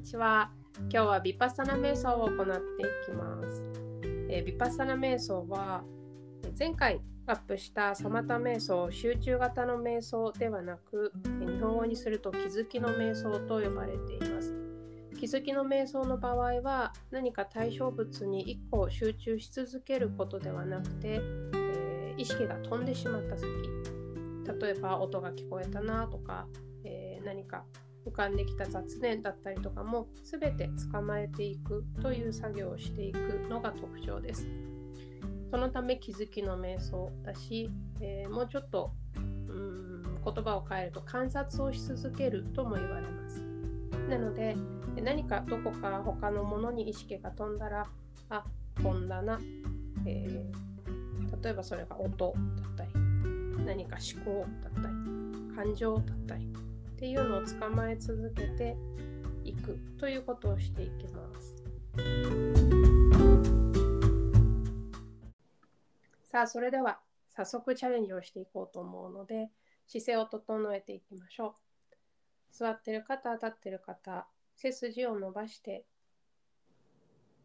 にちは。今日はビパッサナ瞑想を行っていきます。えー、ビパッサナ瞑想は前回アップしたサマタ瞑想、集中型の瞑想ではなく、日本語にすると気づきの瞑想と呼ばれています。気づきの瞑想の場合は何か対象物に1個集中し続けることではなくて、えー、意識が飛んでしまった先例えば音が聞こえたなとか、えー、何か浮かんできた雑念だったりとかも全て捕まえていくという作業をしていくのが特徴です。そのため気づきの瞑想だし、えー、もうちょっとうん言葉を変えると観察をし続けるとも言われます。なので何かどこか他のものに意識が飛んだらあ飛んだな、えー、例えばそれが音だったり何か思考だったり感情だったりっていうのを捕まえ続けていくということをしていきます。さあそれでは早速チャレンジをしていこうと思うので姿勢を整えていきましょう。座ってる方、立ってる方、背筋を伸ばして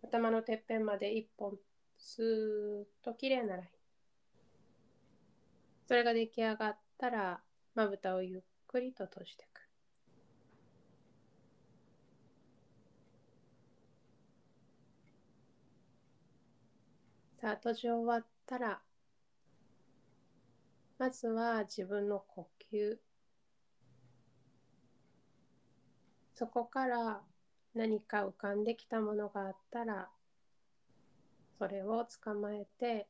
頭のてっぺんまで一本スーッときれいなライン。それが出来上がったらまぶたをゆっくりと閉じていく。さあ閉じ終わったらまずは自分の呼吸そこから何か浮かんできたものがあったらそれを捕まえて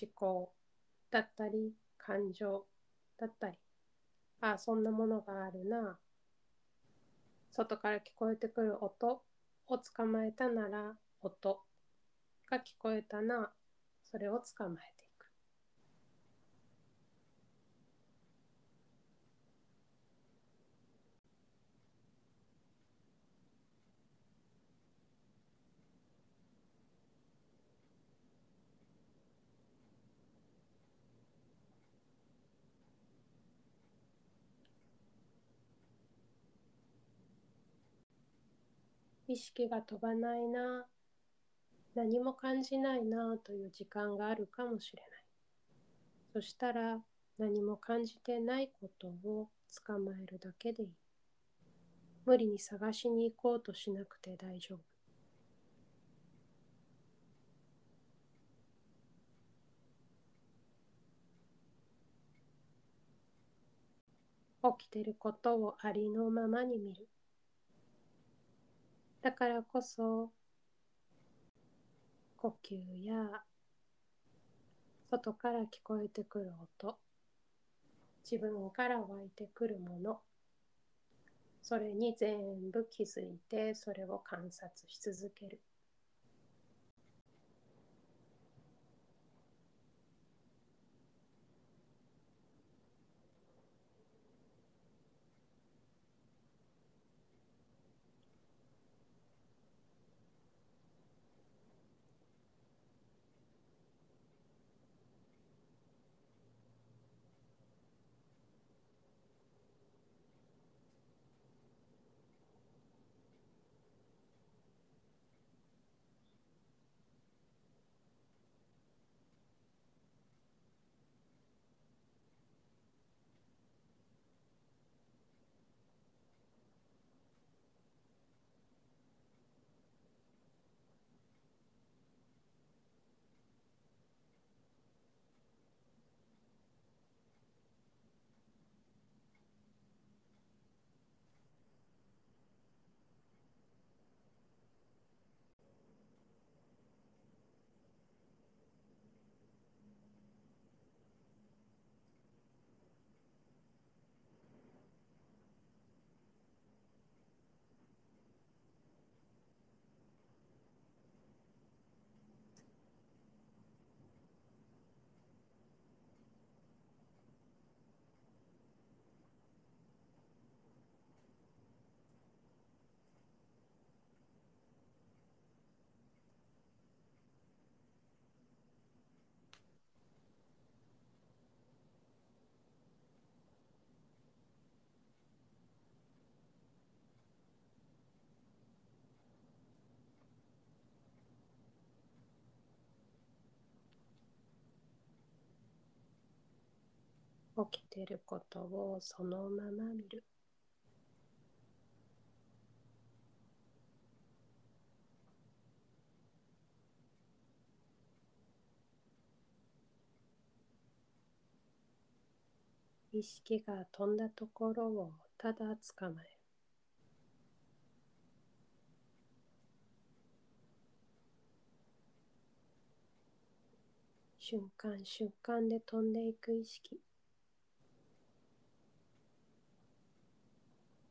思考だったり感情だったりあそんなものがあるな。外から聞こえてくる音。を捕まえたなら音が聞こえたな。それを捕まえて意識が飛ばないな。何も感じないなという時間があるかもしれない。そしたら何も感じてないことを捕まえるだけでいい。無理に探しに行こうとしなくて大丈夫。起きてることをありのままに見る。だからこそ呼吸や外から聞こえてくる音自分から湧いてくるものそれに全部気づいてそれを観察し続ける。起きてることをそのまま見る。意識が飛んだところをただ捕まえる。瞬間瞬間で飛んでいく意識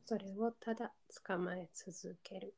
それをただ捕まえ続ける。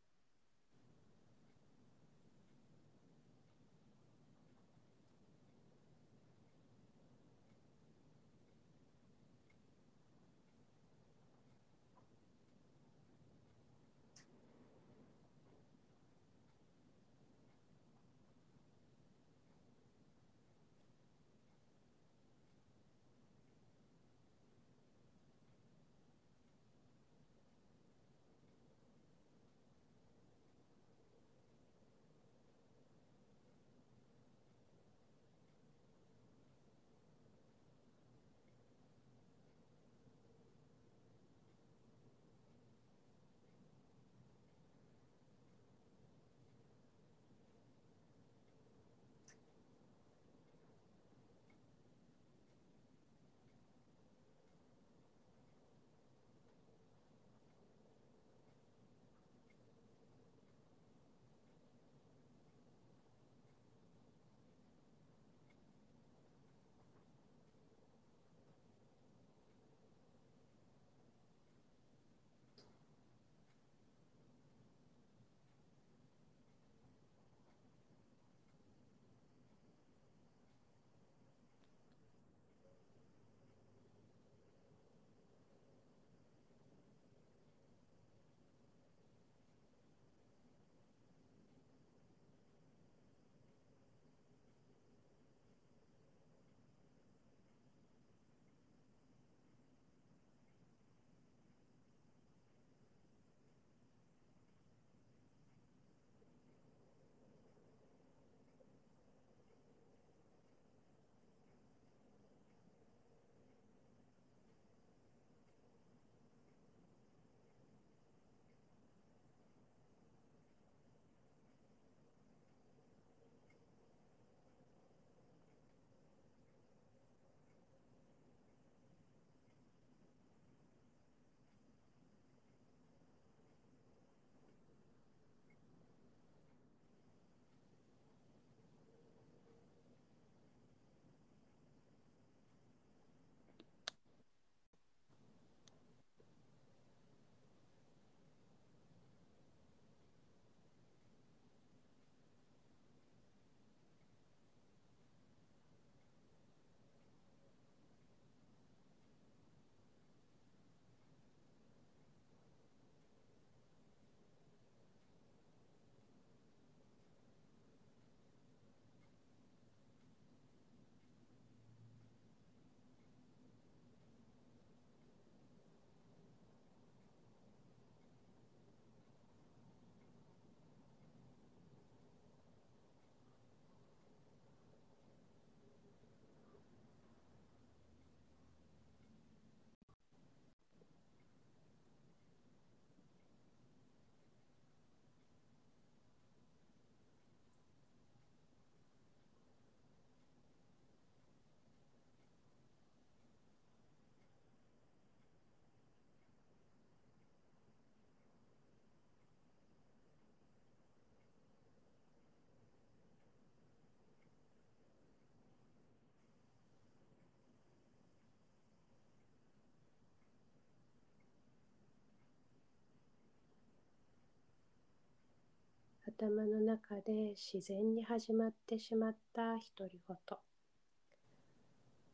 頭の中で自然に始まってしまった独り言。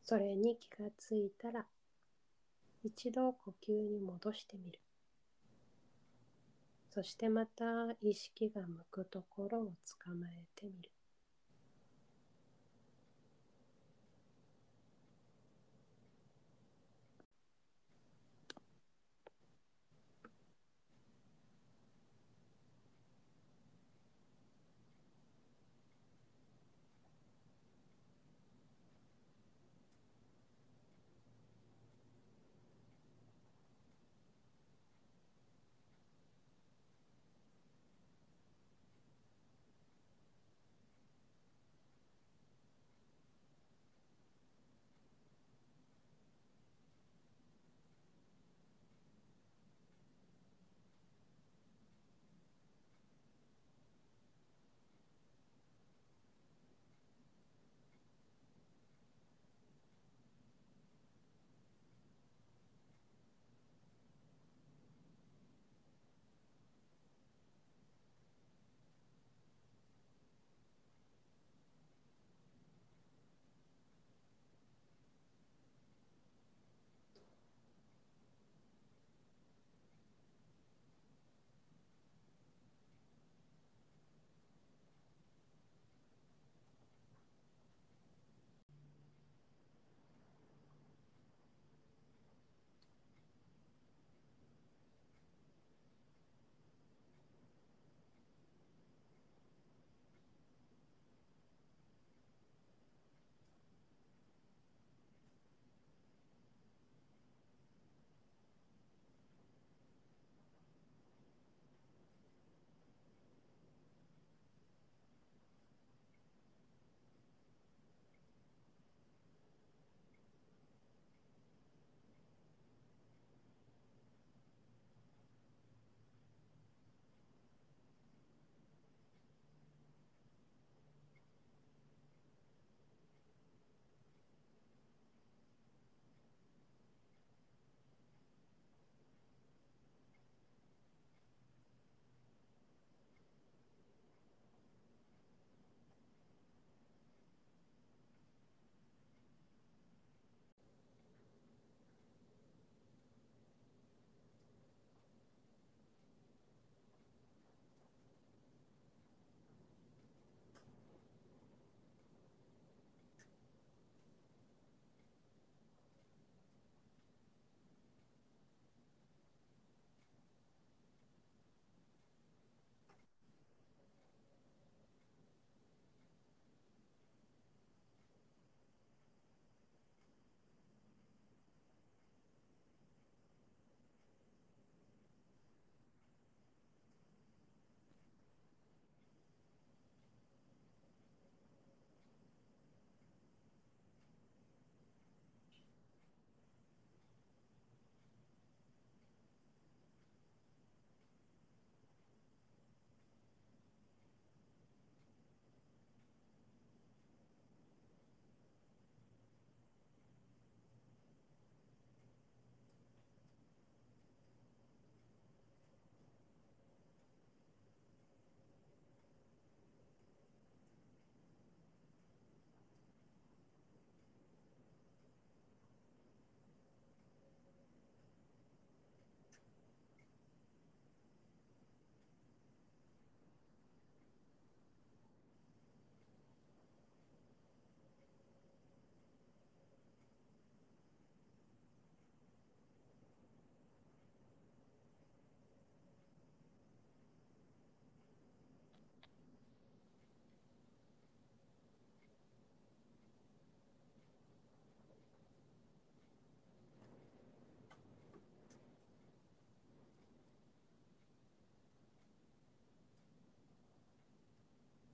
それに気がついたら一度呼吸に戻してみる。そしてまた意識が向くところを捕まえてみる。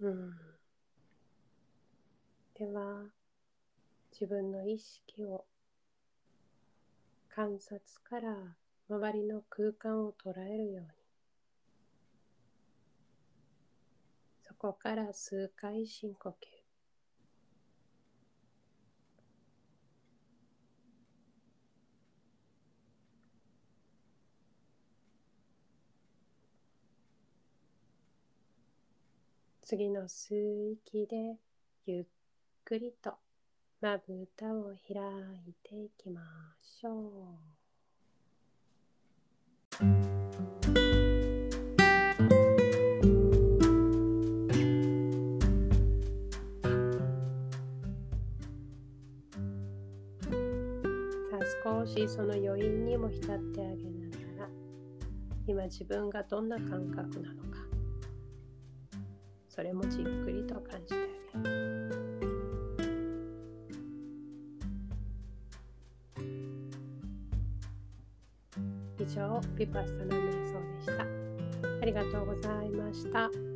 では自分の意識を観察から周りの空間を捉えるように。そこから数回深呼吸。次の吸う息でゆっくりとまぶたを開いていきましょう。さあ少しその余韻にも浸ってあげながら今自分がどんな感覚なのかそれもじっくりと感じてあげる。以上、ピパッサナ瞑想でした。ありがとうございました。